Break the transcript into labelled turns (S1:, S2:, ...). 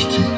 S1: you.